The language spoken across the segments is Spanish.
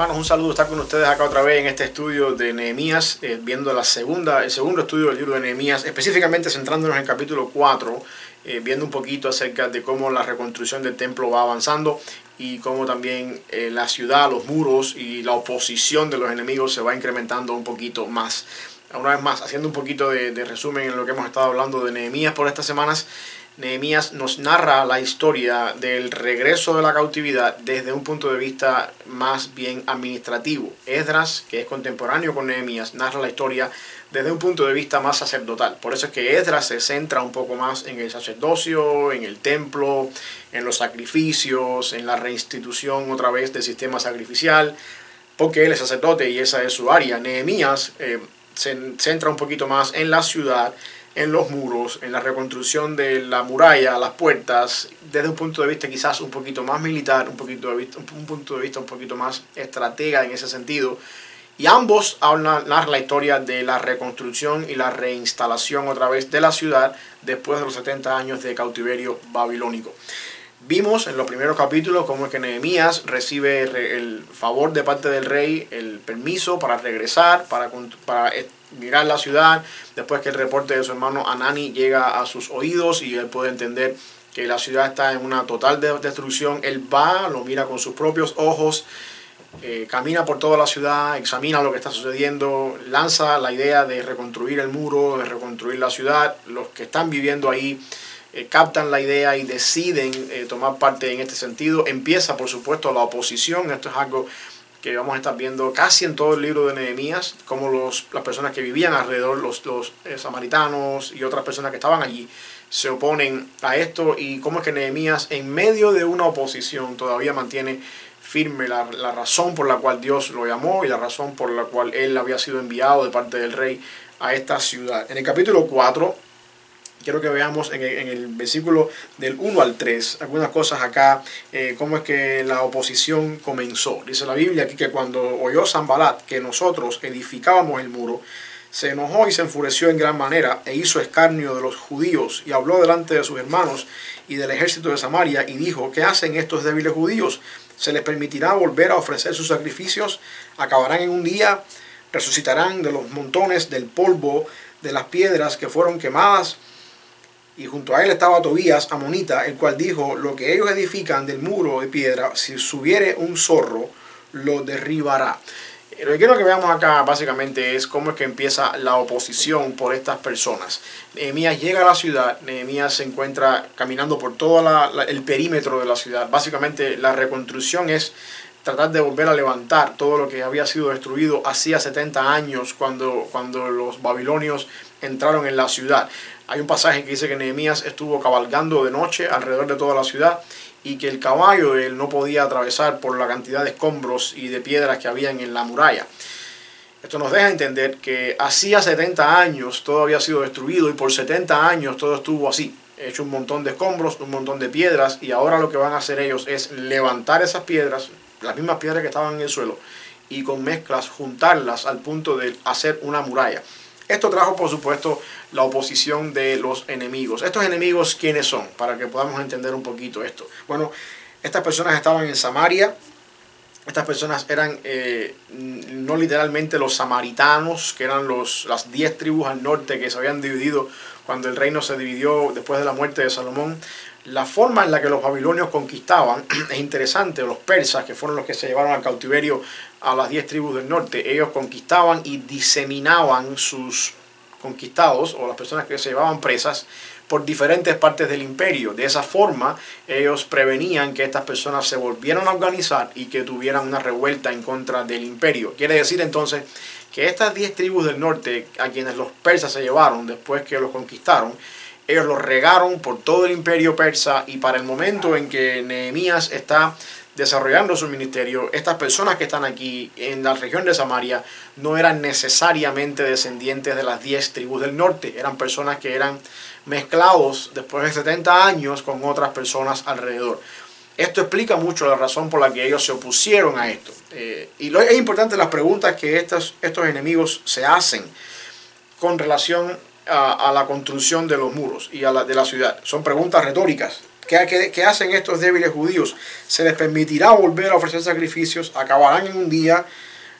hermanos, un saludo estar con ustedes acá otra vez en este estudio de Nehemías, eh, viendo la segunda, el segundo estudio del libro de Nehemías, específicamente centrándonos en el capítulo 4, eh, viendo un poquito acerca de cómo la reconstrucción del templo va avanzando y cómo también eh, la ciudad, los muros y la oposición de los enemigos se va incrementando un poquito más. Una vez más, haciendo un poquito de, de resumen en lo que hemos estado hablando de Nehemías por estas semanas, Nehemías nos narra la historia del regreso de la cautividad desde un punto de vista más bien administrativo. Esdras, que es contemporáneo con Nehemías, narra la historia desde un punto de vista más sacerdotal. Por eso es que Esdras se centra un poco más en el sacerdocio, en el templo, en los sacrificios, en la reinstitución otra vez del sistema sacrificial, porque él es sacerdote y esa es su área. Nehemías eh, se centra un poquito más en la ciudad, en los muros, en la reconstrucción de la muralla, las puertas, desde un punto de vista quizás un poquito más militar, un, poquito un punto de vista un poquito más estratega en ese sentido. Y ambos hablan la historia de la reconstrucción y la reinstalación otra vez de la ciudad después de los 70 años de cautiverio babilónico. Vimos en los primeros capítulos cómo es que Nehemías recibe el favor de parte del rey, el permiso para regresar, para, para mirar la ciudad, después que el reporte de su hermano Anani llega a sus oídos y él puede entender que la ciudad está en una total destrucción, él va, lo mira con sus propios ojos, eh, camina por toda la ciudad, examina lo que está sucediendo, lanza la idea de reconstruir el muro, de reconstruir la ciudad, los que están viviendo ahí eh, captan la idea y deciden eh, tomar parte en este sentido. Empieza, por supuesto, la oposición, esto es algo que vamos a estar viendo casi en todo el libro de Nehemías, como los, las personas que vivían alrededor, los, los eh, samaritanos y otras personas que estaban allí, se oponen a esto y cómo es que Nehemías en medio de una oposición todavía mantiene firme la, la, razón por la cual Dios lo llamó y la razón por la cual él había sido enviado de parte del rey a esta ciudad. En el capítulo 4 quiero que veamos en el, versículo del 1 al 3 algunas cosas acá, eh, cómo es que la oposición comenzó. Dice la Biblia aquí que cuando oyó Zambalat que nosotros edificábamos el muro, se enojó y se enfureció en gran manera e hizo escarnio de los judíos y habló delante de sus hermanos y del ejército de Samaria y dijo, ¿qué hacen estos débiles judíos? ¿Se les permitirá volver a ofrecer sus sacrificios? ¿Acabarán en un día? ¿Resucitarán de los montones del polvo de las piedras que fueron quemadas? Y junto a él estaba Tobías, amonita, el cual dijo, lo que ellos edifican del muro de piedra, si subiere un zorro, lo derribará. Lo que quiero que veamos acá básicamente es cómo es que empieza la oposición por estas personas. Nehemías llega a la ciudad, Nehemías se encuentra caminando por todo el perímetro de la ciudad. Básicamente la reconstrucción es tratar de volver a levantar todo lo que había sido destruido hacía 70 años cuando, cuando los babilonios entraron en la ciudad. Hay un pasaje que dice que Nehemías estuvo cabalgando de noche alrededor de toda la ciudad y que el caballo de él no podía atravesar por la cantidad de escombros y de piedras que habían en la muralla. Esto nos deja entender que hacía 70 años todo había sido destruido y por 70 años todo estuvo así, hecho un montón de escombros, un montón de piedras y ahora lo que van a hacer ellos es levantar esas piedras, las mismas piedras que estaban en el suelo y con mezclas juntarlas al punto de hacer una muralla. Esto trajo, por supuesto, la oposición de los enemigos. ¿Estos enemigos quiénes son? Para que podamos entender un poquito esto. Bueno, estas personas estaban en Samaria. Estas personas eran eh, no literalmente los samaritanos, que eran los, las diez tribus al norte que se habían dividido cuando el reino se dividió después de la muerte de Salomón. La forma en la que los babilonios conquistaban es interesante, los persas, que fueron los que se llevaron al cautiverio a las diez tribus del norte, ellos conquistaban y diseminaban sus conquistados o las personas que se llevaban presas por diferentes partes del imperio. De esa forma, ellos prevenían que estas personas se volvieran a organizar y que tuvieran una revuelta en contra del imperio. Quiere decir entonces que estas diez tribus del norte, a quienes los persas se llevaron después que los conquistaron, ellos los regaron por todo el imperio persa y para el momento en que Nehemías está desarrollando su ministerio, estas personas que están aquí en la región de Samaria no eran necesariamente descendientes de las diez tribus del norte, eran personas que eran mezclados después de 70 años con otras personas alrededor. Esto explica mucho la razón por la que ellos se opusieron a esto. Eh, y lo, es importante las preguntas que estos, estos enemigos se hacen con relación a, la construcción de los muros y a la, de la ciudad. Son preguntas retóricas ¿Qué, hacen estos débiles judíos? Se les permitirá volver a ofrecer sacrificios, acabarán en un día.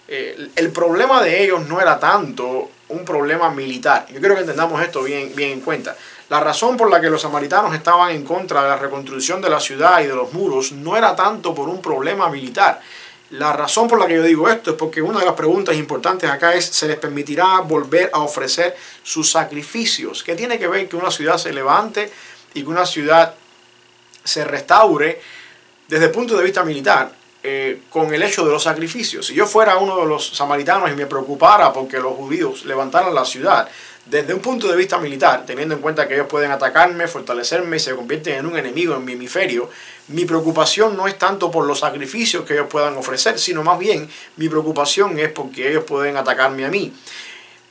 Eh, el problema de ellos no era tanto un problema militar. Yo quiero que entendamos esto bien, bien en cuenta. La razón por la que los samaritanos estaban en contra de la reconstrucción de la ciudad y de los muros no era tanto por un problema militar. La razón por la que yo digo esto es porque una de las preguntas importantes acá es, ¿se les permitirá volver a ofrecer sus sacrificios? ¿Qué tiene que ver que una ciudad se levante y que una ciudad se restaure desde el punto de vista militar eh, con el hecho de los sacrificios. Si yo fuera uno de los samaritanos y me preocupara porque los judíos levantaran la ciudad, desde un punto de vista militar, teniendo en cuenta que ellos pueden atacarme, fortalecerme y se convierten en un enemigo en mi hemisferio, mi preocupación no es tanto por los sacrificios que ellos puedan ofrecer, sino más bien mi preocupación es porque ellos pueden atacarme a mí.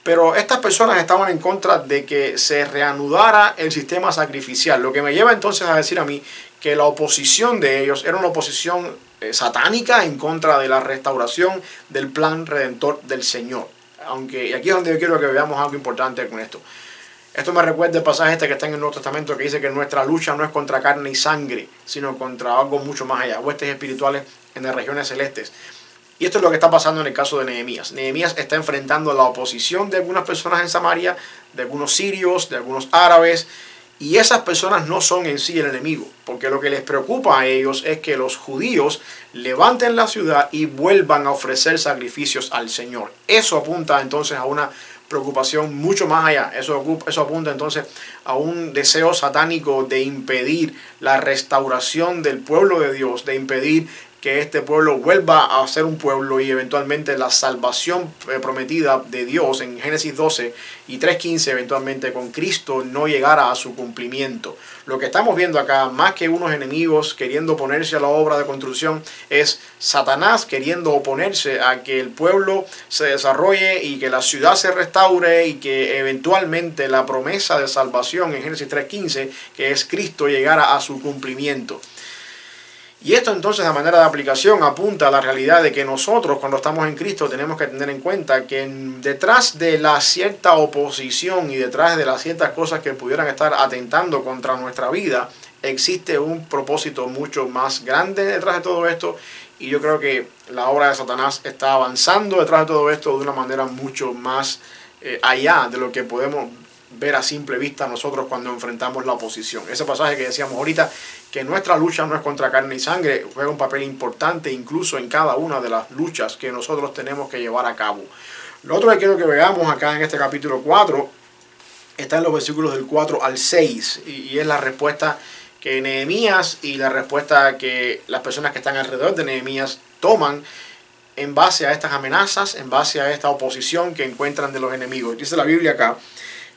Pero estas personas estaban en contra de que se reanudara el sistema sacrificial, lo que me lleva entonces a decir a mí que la oposición de ellos era una oposición eh, satánica en contra de la restauración del plan redentor del Señor. Aunque, y aquí es donde yo quiero que veamos algo importante con esto. Esto me recuerda el pasaje este que está en el Nuevo Testamento que dice que nuestra lucha no es contra carne y sangre, sino contra algo mucho más allá, huestes espirituales en las regiones celestes. Y esto es lo que está pasando en el caso de Nehemías. Nehemías está enfrentando la oposición de algunas personas en Samaria, de algunos sirios, de algunos árabes, y esas personas no son en sí el enemigo, porque lo que les preocupa a ellos es que los judíos levanten la ciudad y vuelvan a ofrecer sacrificios al Señor. Eso apunta entonces a una preocupación mucho más allá. Eso, eso apunta entonces a un deseo satánico de impedir la restauración del pueblo de Dios, de impedir que este pueblo vuelva a ser un pueblo y eventualmente la salvación eh, prometida de Dios en Génesis 12 y 3.15 eventualmente con Cristo no llegara a su cumplimiento. Lo que estamos viendo acá, más que unos enemigos queriendo oponerse a la obra de construcción, es Satanás queriendo oponerse a que el pueblo se desarrolle y que la ciudad se restaure y que eventualmente la promesa de salvación en Génesis 3.15, que es Cristo, llegara a su cumplimiento. Y esto entonces a manera de aplicación apunta a la realidad de que nosotros cuando estamos en Cristo tenemos que tener en cuenta que detrás de la cierta oposición y detrás de las ciertas cosas que pudieran estar atentando contra nuestra vida, existe un propósito mucho más grande detrás de todo esto. Y yo creo que la obra de Satanás está avanzando detrás de todo esto de una manera mucho más eh, allá de lo que podemos ver a simple vista nosotros cuando enfrentamos la oposición. Ese pasaje que decíamos ahorita, que nuestra lucha no es contra carne y sangre, juega un papel importante incluso en cada una de las luchas que nosotros tenemos que llevar a cabo. Lo otro que quiero que veamos acá en este capítulo 4 está en los versículos del 4 al 6 y es la respuesta que Nehemías y la respuesta que las personas que están alrededor de Nehemías toman en base a estas amenazas, en base a esta oposición que encuentran de los enemigos. Dice la Biblia acá,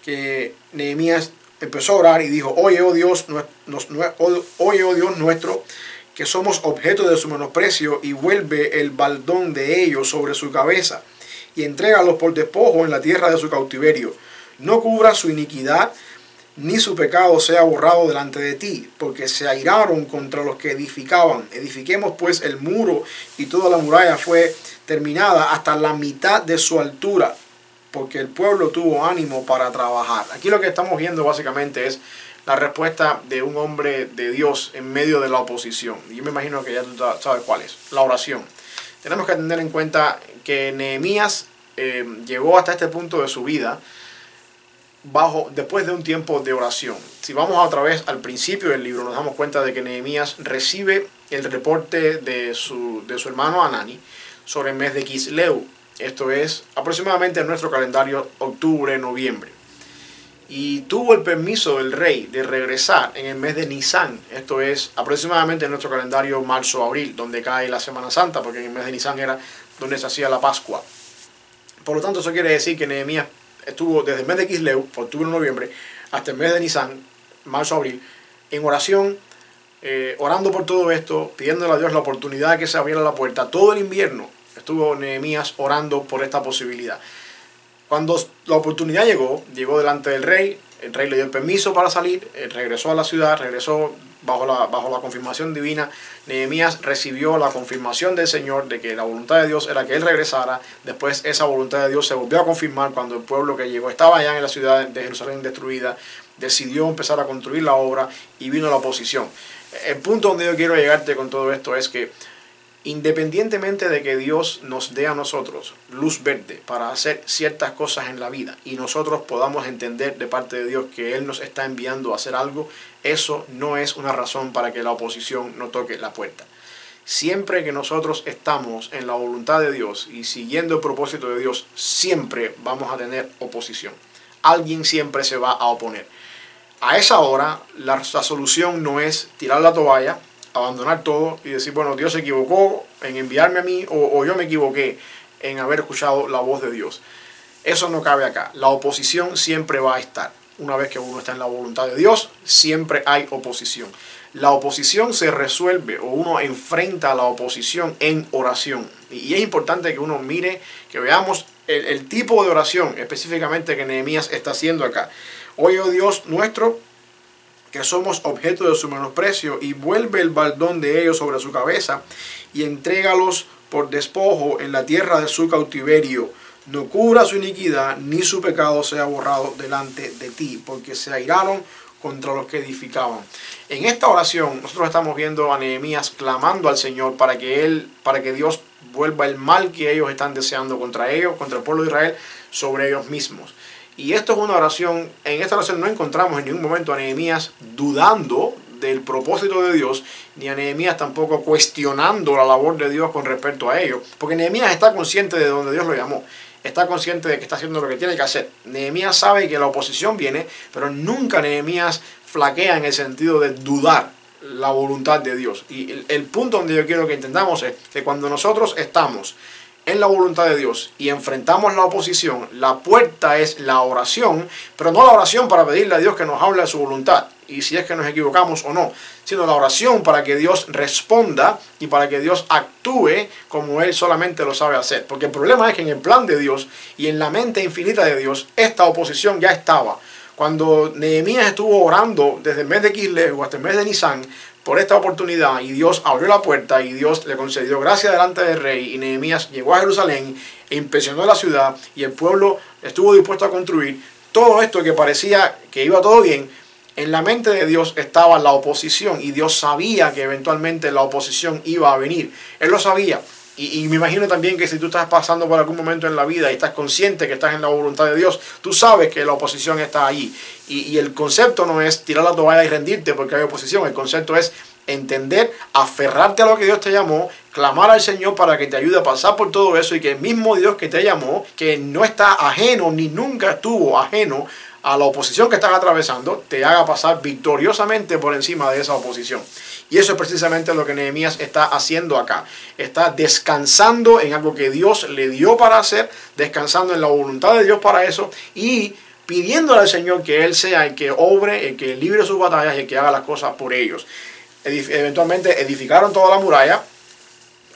que Nehemías empezó a orar y dijo, oye, oh Dios, nos, oye, oh Dios nuestro, que somos objeto de su menosprecio y vuelve el baldón de ellos sobre su cabeza y entrégalos por despojo en la tierra de su cautiverio. No cubra su iniquidad, ni su pecado sea borrado delante de ti, porque se airaron contra los que edificaban. Edifiquemos pues el muro y toda la muralla fue terminada hasta la mitad de su altura porque el pueblo tuvo ánimo para trabajar. Aquí lo que estamos viendo básicamente es la respuesta de un hombre de Dios en medio de la oposición. Y yo me imagino que ya tú sabes cuál es, la oración. Tenemos que tener en cuenta que Nehemías eh, llegó hasta este punto de su vida bajo, después de un tiempo de oración. Si vamos otra vez al principio del libro, nos damos cuenta de que Nehemías recibe el reporte de su, de su hermano Anani sobre el mes de Kisleu esto es aproximadamente en nuestro calendario octubre-noviembre. Y tuvo el permiso del rey de regresar en el mes de Nisan. Esto es aproximadamente en nuestro calendario marzo-abril, donde cae la Semana Santa, porque en el mes de Nisan era donde se hacía la Pascua. Por lo tanto, eso quiere decir que Nehemías estuvo desde el mes de Kisleu, octubre-noviembre, hasta el mes de Nisan, marzo-abril, en oración, eh, orando por todo esto, pidiéndole a Dios la oportunidad de que se abriera la puerta todo el invierno estuvo Nehemías orando por esta posibilidad. Cuando la oportunidad llegó, llegó delante del rey, el rey le dio el permiso para salir, regresó a la ciudad, regresó bajo la, bajo la confirmación divina. Nehemías recibió la confirmación del Señor de que la voluntad de Dios era que él regresara. Después esa voluntad de Dios se volvió a confirmar cuando el pueblo que llegó estaba allá en la ciudad de Jerusalén destruida, decidió empezar a construir la obra y vino la oposición. El punto donde yo quiero llegarte con todo esto es que independientemente de que Dios nos dé a nosotros luz verde para hacer ciertas cosas en la vida y nosotros podamos entender de parte de Dios que Él nos está enviando a hacer algo, eso no es una razón para que la oposición no toque la puerta. Siempre que nosotros estamos en la voluntad de Dios y siguiendo el propósito de Dios, siempre vamos a tener oposición. Alguien siempre se va a oponer. A esa hora, la, solución no es tirar la toalla, abandonar todo y decir, bueno, Dios se equivocó en enviarme a mí o, yo me equivoqué en haber escuchado la voz de Dios. Eso no cabe acá. La oposición siempre va a estar. Una vez que uno está en la voluntad de Dios, siempre hay oposición. La oposición se resuelve o uno enfrenta a la oposición en oración. Y es importante que uno mire, que veamos el, el tipo de oración específicamente que Nehemías está haciendo acá. Oye, oh Dios nuestro, que somos objeto de su menosprecio, y vuelve el baldón de ellos sobre su cabeza, y entrégalos por despojo en la tierra de su cautiverio. No cubra su iniquidad, ni su pecado sea borrado delante de ti, porque se airaron contra los que edificaban. En esta oración nosotros estamos viendo a Nehemías clamando al Señor para que él, para que Dios vuelva el mal que ellos están deseando contra ellos, contra el pueblo de Israel, sobre ellos mismos. Y esto es una oración, en esta oración no encontramos en ningún momento a Nehemías dudando del propósito de Dios, ni a Nehemías tampoco cuestionando la labor de Dios con respecto a ello, porque Nehemías está consciente de donde Dios lo llamó, está consciente de que está haciendo lo que tiene que hacer. Nehemías sabe que la oposición viene, pero nunca Nehemías flaquea en el sentido de dudar la voluntad de Dios. Y el, el punto donde yo quiero que entendamos es que cuando nosotros estamos en la voluntad de Dios y enfrentamos la oposición, la puerta es la oración, pero no la oración para pedirle a Dios que nos hable de su voluntad y si es que nos equivocamos o no, sino la oración para que Dios responda y para que Dios actúe como Él solamente lo sabe hacer. Porque el problema es que en el plan de Dios y en la mente infinita de Dios, esta oposición ya estaba. Cuando Nehemías estuvo orando desde el mes de Kislev hasta el mes de Nisan, por esta oportunidad y Dios abrió la puerta y Dios le concedió gracia delante del rey y Nehemías llegó a Jerusalén e impresionó la ciudad y el pueblo estuvo dispuesto a construir todo esto que parecía que iba todo bien. En la mente de Dios estaba la oposición y Dios sabía que eventualmente la oposición iba a venir. Él lo sabía. Y, me imagino también que si tú estás pasando por algún momento en la vida y estás consciente que estás en la voluntad de Dios, tú sabes que la oposición está ahí. Y, y el concepto no es tirar la toalla y rendirte porque hay oposición. El concepto es entender, aferrarte a lo que Dios te llamó, clamar al Señor para que te ayude a pasar por todo eso y que el mismo Dios que te llamó, que no está ajeno ni nunca estuvo ajeno a la oposición que estás atravesando, te haga pasar victoriosamente por encima de esa oposición. Y eso es precisamente lo que Nehemías está haciendo acá. Está descansando en algo que Dios le dio para hacer, descansando en la voluntad de Dios para eso y pidiéndole al Señor que Él sea el que obre, el que libre sus batallas y el que haga las cosas por ellos. Eventualmente edificaron toda la muralla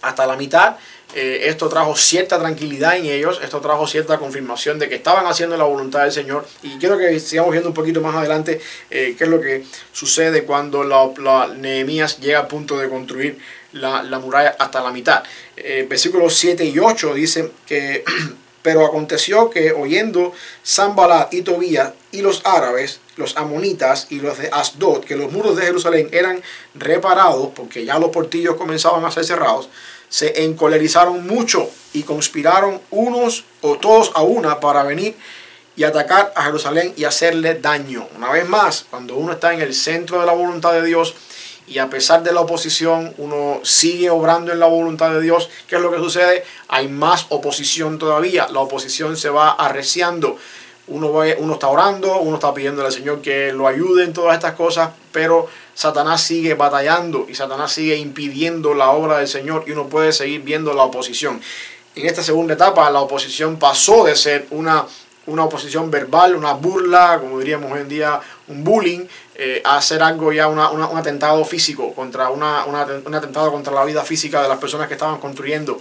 hasta la mitad eh, esto trajo cierta tranquilidad en ellos, esto trajo cierta confirmación de que estaban haciendo la voluntad del Señor. Y quiero que sigamos viendo un poquito más adelante eh, qué es lo que sucede cuando la, Nehemías llega a punto de construir la, muralla hasta la mitad. Eh, versículos 7 y 8 dice que... Pero aconteció que oyendo Zambalat y Tobías y los árabes, los amonitas y los de Asdod, que los muros de Jerusalén eran reparados, porque ya los portillos comenzaban a ser cerrados, se encolerizaron mucho y conspiraron unos o todos a una para venir y atacar a Jerusalén y hacerle daño. Una vez más, cuando uno está en el centro de la voluntad de Dios y a pesar de la oposición, uno sigue obrando en la voluntad de Dios, ¿qué es lo que sucede? Hay más oposición todavía. La oposición se va arreciando. Uno, va, uno está orando, uno está pidiendo al Señor que lo ayude en todas estas cosas, pero Satanás sigue batallando y Satanás sigue impidiendo la obra del Señor y uno puede seguir viendo la oposición. En esta segunda etapa la oposición pasó de ser una, una oposición verbal, una burla, como diríamos hoy en día, un bullying, eh, a ser algo ya un atentado físico, contra una, un atentado contra la vida física de las personas que estaban construyendo.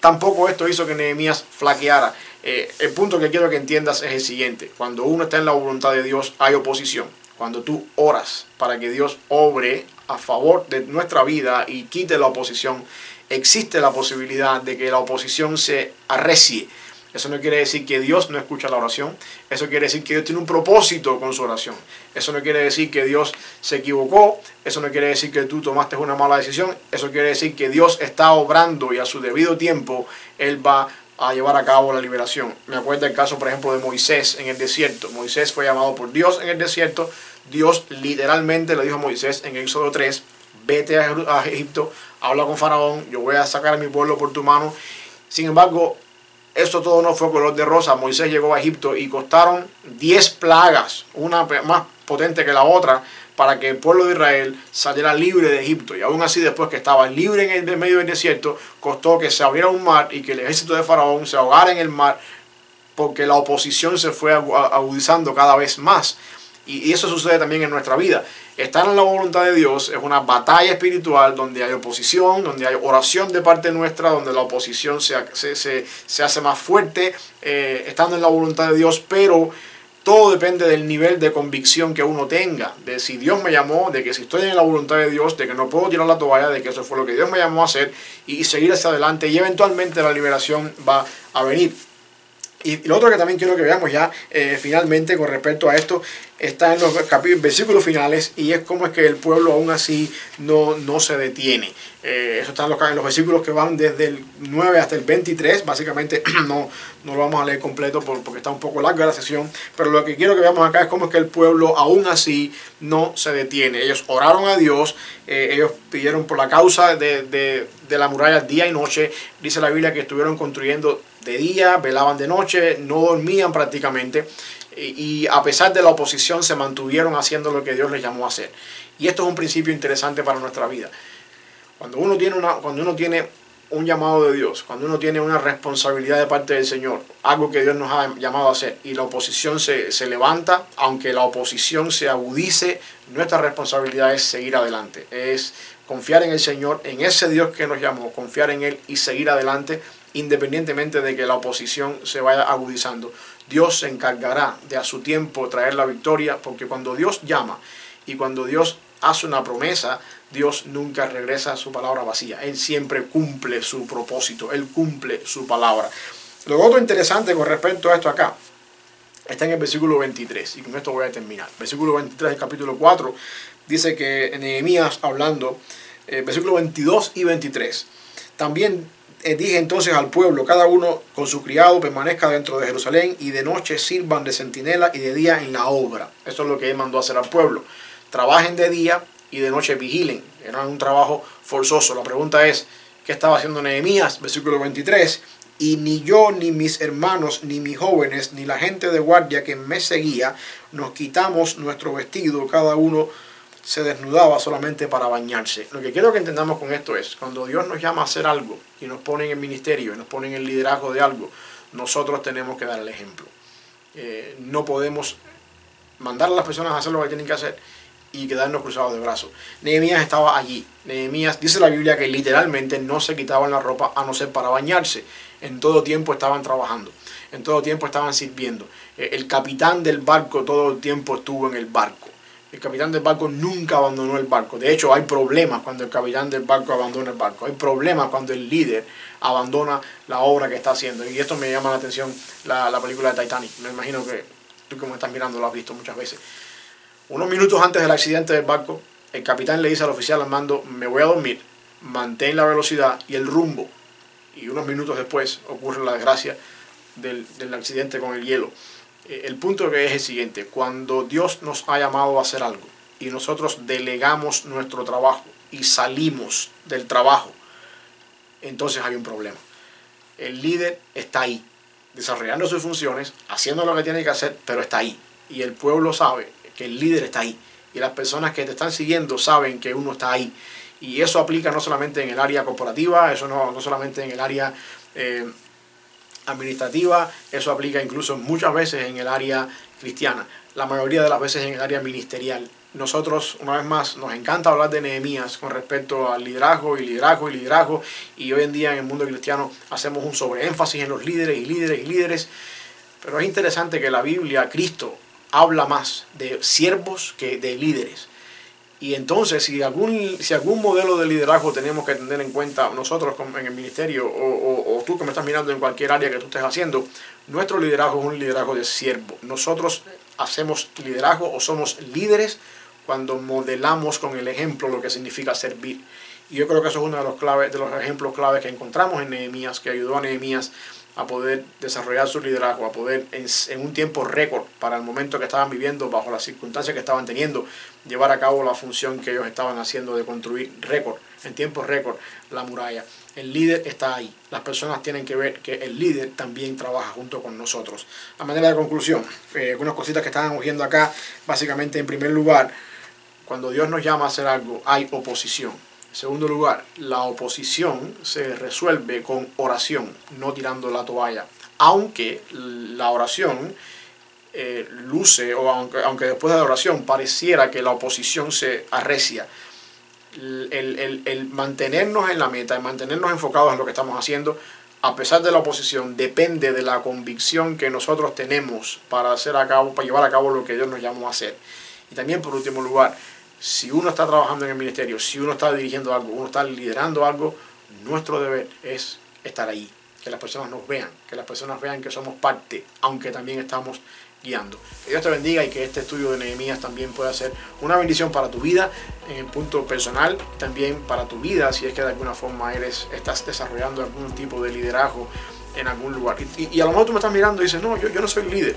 Tampoco esto hizo que Nehemías flaqueara. Eh, el punto que quiero que entiendas es el siguiente. Cuando uno está en la voluntad de Dios hay oposición cuando tú oras para que Dios obre a favor de nuestra vida y quite la oposición, existe la posibilidad de que la oposición se arrecie Eso no quiere decir que Dios no escucha la oración. Eso quiere decir que Dios tiene un propósito con su oración. Eso no quiere decir que Dios se equivocó. Eso no quiere decir que tú tomaste una mala decisión. Eso quiere decir que Dios está obrando y a su debido tiempo Él va a llevar a cabo la liberación. Me acuerdo el caso, por ejemplo, de Moisés en el desierto. Moisés fue llamado por Dios en el desierto. Dios literalmente le dijo a Moisés en Éxodo 3, vete a Egipto, habla con Faraón, yo voy a sacar a mi pueblo por tu mano. Sin embargo, esto todo no fue color de rosa. Moisés llegó a Egipto y costaron 10 plagas, una más potente que la otra, para que el pueblo de Israel saliera libre de Egipto. Y aún así, después que estaba libre en el medio del desierto, costó que se abriera un mar y que el ejército de Faraón se ahogara en el mar, porque la oposición se fue agudizando cada vez más. Y eso sucede también en nuestra vida. Estar en la voluntad de Dios es una batalla espiritual donde hay oposición, donde hay oración de parte nuestra, donde la oposición se, se, hace más fuerte, eh, estando en la voluntad de Dios, pero todo depende del nivel de convicción que uno tenga, de si Dios me llamó, de que si estoy en la voluntad de Dios, de que no puedo tirar la toalla, de que eso fue lo que Dios me llamó a hacer y seguir hacia adelante y eventualmente la liberación va a venir. Y lo otro que también quiero que veamos ya eh, finalmente con respecto a esto está en los versículos finales y es como es que el pueblo aún así no, no se detiene. Eh, eso está en los, los, versículos que van desde el 9 hasta el 23. Básicamente no, no lo vamos a leer completo porque está un poco larga la sesión. Pero lo que quiero que veamos acá es cómo es que el pueblo aún así no se detiene. Ellos oraron a Dios, eh, ellos pidieron por la causa de, de, de la muralla día y noche. Dice la Biblia que estuvieron construyendo de día, velaban de noche, no dormían prácticamente y, a pesar de la oposición se mantuvieron haciendo lo que Dios les llamó a hacer. Y esto es un principio interesante para nuestra vida. Cuando uno tiene, una, cuando uno tiene un llamado de Dios, cuando uno tiene una responsabilidad de parte del Señor, algo que Dios nos ha llamado a hacer, y la oposición se, se levanta, aunque la oposición se agudice, nuestra responsabilidad es seguir adelante, es confiar en el Señor, en ese Dios que nos llamó, confiar en Él y seguir adelante independientemente de que la oposición se vaya agudizando. Dios se encargará de a su tiempo traer la victoria, porque cuando Dios llama y cuando Dios hace una promesa, Dios nunca regresa a su palabra vacía. Él siempre cumple su propósito, Él cumple su palabra. Lo otro interesante con respecto a esto acá está en el versículo 23, y con esto voy a terminar. Versículo 23 del capítulo 4 dice que Nehemías hablando, eh, versículo 22 y 23, también dije entonces al pueblo, cada uno con su criado permanezca dentro de Jerusalén y de noche sirvan de centinela y de día en la obra. Eso es lo que él mandó hacer al pueblo. Trabajen de día y de noche vigilen. Era un trabajo forzoso. La pregunta es, ¿qué estaba haciendo Nehemías? Versículo 23. Y ni yo, ni mis hermanos, ni mis jóvenes, ni la gente de guardia que me seguía, nos quitamos nuestro vestido, cada uno se desnudaba solamente para bañarse. Lo que quiero que entendamos con esto es, cuando Dios nos llama a hacer algo y nos pone en el ministerio y nos pone en el liderazgo de algo, nosotros tenemos que dar el ejemplo. Eh, no podemos mandar a las personas a hacer lo que tienen que hacer y quedarnos cruzados de brazos. Nehemías estaba allí. Nehemías dice la Biblia que literalmente no se quitaban la ropa a no ser para bañarse. En todo tiempo estaban trabajando. En todo tiempo estaban sirviendo. Eh, el capitán del barco todo el tiempo estuvo en el barco. El capitán del barco nunca abandonó el barco. De hecho, hay problemas cuando el capitán del barco abandona el barco. Hay problemas cuando el líder abandona la obra que está haciendo. Y esto me llama la atención la, película de Titanic. Me imagino que tú como estás mirando lo has visto muchas veces. Unos minutos antes del accidente del barco, el capitán le dice al oficial al mando, me voy a dormir, mantén la velocidad y el rumbo. Y unos minutos después ocurre la desgracia del, del accidente con el hielo. Eh, el punto que es el siguiente, cuando Dios nos ha llamado a hacer algo y nosotros delegamos nuestro trabajo y salimos del trabajo, entonces hay un problema. El líder está ahí, desarrollando sus funciones, haciendo lo que tiene que hacer, pero está ahí. Y el pueblo sabe que el líder está ahí. Y las personas que te están siguiendo saben que uno está ahí. Y eso aplica no solamente en el área corporativa, eso no, no solamente en el área eh, administrativa, eso aplica incluso muchas veces en el área cristiana, la mayoría de las veces en el área ministerial. Nosotros, una vez más, nos encanta hablar de Nehemías con respecto al liderazgo y liderazgo y liderazgo, y hoy en día en el mundo cristiano hacemos un sobreénfasis en los líderes y líderes y líderes, pero es interesante que la Biblia, Cristo, habla más de siervos que de líderes. Y entonces, si algún, si algún modelo de liderazgo tenemos que tener en cuenta nosotros en el ministerio o, o, tú que estás mirando en cualquier área que tú estés haciendo, nuestro liderazgo es un liderazgo de siervo. Nosotros hacemos liderazgo o somos líderes cuando modelamos con el ejemplo lo que significa servir. Y yo creo que eso es uno de los, claves, de los ejemplos claves que encontramos en Nehemías, que ayudó a Nehemías a poder desarrollar su liderazgo, a poder en, un tiempo récord para el momento que estaban viviendo, bajo las circunstancias que estaban teniendo, llevar a cabo la función que ellos estaban haciendo de construir récord, en tiempo récord, la muralla. El líder está ahí. Las personas tienen que ver que el líder también trabaja junto con nosotros. A manera de conclusión, eh, algunas cositas que estaban oyendo acá, básicamente en primer lugar, cuando Dios nos llama a hacer algo, hay oposición en segundo lugar, la oposición se resuelve con oración, no tirando la toalla. Aunque la oración eh, luce, o aunque, aunque, después de la oración pareciera que la oposición se arrecia, el, el, mantenernos en la meta, el mantenernos enfocados en lo que estamos haciendo, a pesar de la oposición, depende de la convicción que nosotros tenemos para, hacer a cabo, para llevar a cabo lo que Dios nos llamó a hacer. Y también, por último lugar, si uno está trabajando en el ministerio, si uno está dirigiendo algo, uno está liderando algo, nuestro deber es estar ahí, que las personas nos vean, que las personas vean que somos parte, aunque también estamos guiando. Que Dios te bendiga y que este estudio de Nehemías también pueda ser una bendición para tu vida en el punto personal, también para tu vida si es que de alguna forma eres, estás desarrollando algún tipo de liderazgo en algún lugar. Y, a lo mejor tú me estás mirando y dices, no, yo, yo no soy líder.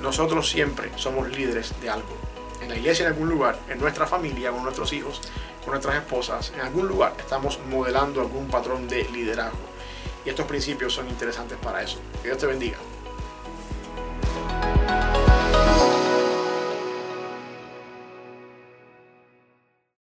Nosotros siempre somos líderes de algo en la iglesia en algún lugar, en nuestra familia, con nuestros hijos, con nuestras esposas, en algún lugar estamos modelando algún patrón de liderazgo. Y estos principios son interesantes para eso. Que Dios te bendiga.